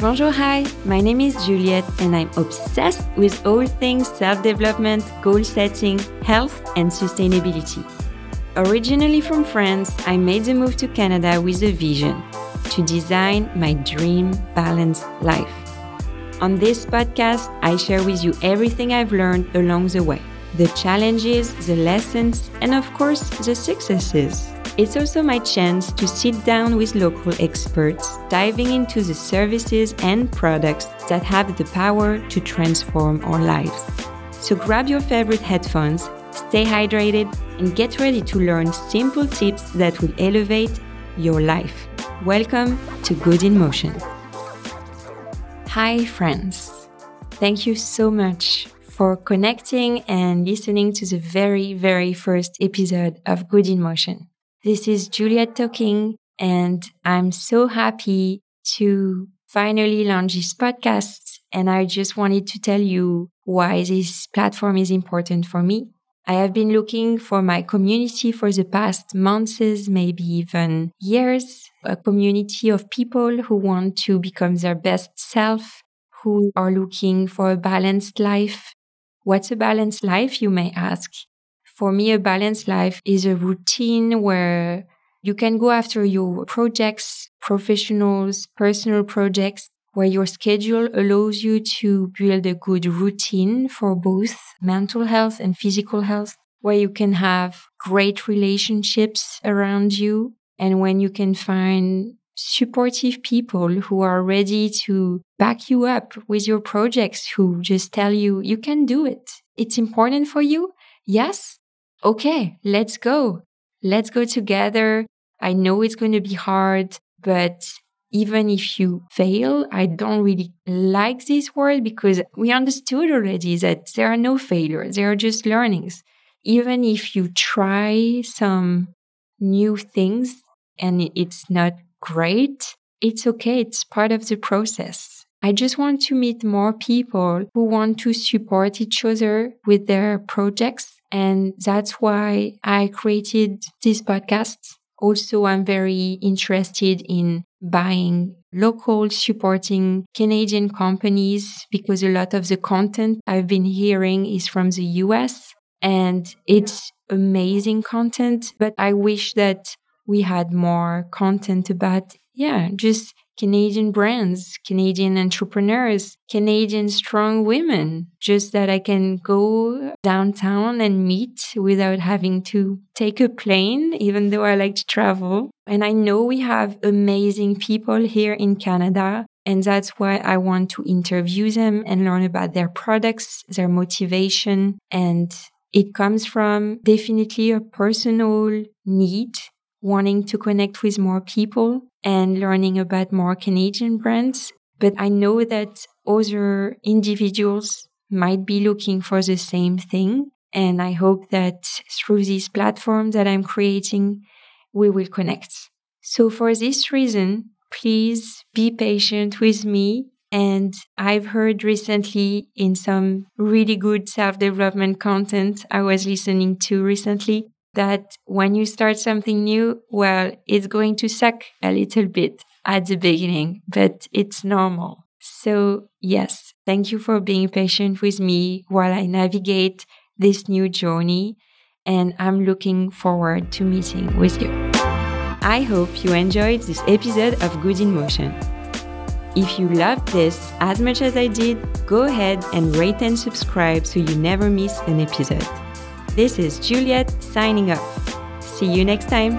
Bonjour, hi. My name is Juliette, and I'm obsessed with all things self development, goal setting, health, and sustainability. Originally from France, I made the move to Canada with a vision to design my dream balanced life. On this podcast, I share with you everything I've learned along the way the challenges, the lessons, and of course, the successes. It's also my chance to sit down with local experts, diving into the services and products that have the power to transform our lives. So grab your favorite headphones, stay hydrated, and get ready to learn simple tips that will elevate your life. Welcome to Good in Motion. Hi, friends. Thank you so much for connecting and listening to the very, very first episode of Good in Motion. This is Juliette talking, and I'm so happy to finally launch this podcast. And I just wanted to tell you why this platform is important for me. I have been looking for my community for the past months, maybe even years, a community of people who want to become their best self, who are looking for a balanced life. What's a balanced life, you may ask? For me, a balanced life is a routine where you can go after your projects, professionals, personal projects, where your schedule allows you to build a good routine for both mental health and physical health, where you can have great relationships around you, and when you can find supportive people who are ready to back you up with your projects, who just tell you, you can do it. It's important for you. Yes, okay, let's go. Let's go together. I know it's going to be hard, but even if you fail, I don't really like this word because we understood already that there are no failures. There are just learnings. Even if you try some new things and it's not great, it's okay. It's part of the process. I just want to meet more people who want to support each other with their projects and that's why I created this podcast. Also, I'm very interested in buying local, supporting Canadian companies because a lot of the content I've been hearing is from the US and it's amazing content. But I wish that we had more content about, yeah, just Canadian brands, Canadian entrepreneurs, Canadian strong women, just that I can go downtown and meet without having to take a plane, even though I like to travel. And I know we have amazing people here in Canada. And that's why I want to interview them and learn about their products, their motivation. And it comes from definitely a personal need wanting to connect with more people and learning about more Canadian brands. But I know that other individuals might be looking for the same thing. And I hope that through this platform that I'm creating, we will connect. So for this reason, please be patient with me. And I've heard recently in some really good self development content I was listening to recently that when you start something new, well, it's going to suck a little bit at the beginning, but it's normal. So, yes, thank you for being patient with me while I navigate this new journey, and I'm looking forward to meeting with you. I hope you enjoyed this episode of Good in Motion. If you loved this as much as I did, go ahead and rate and subscribe so you never miss an episode. This is Juliette signing off. See you next time.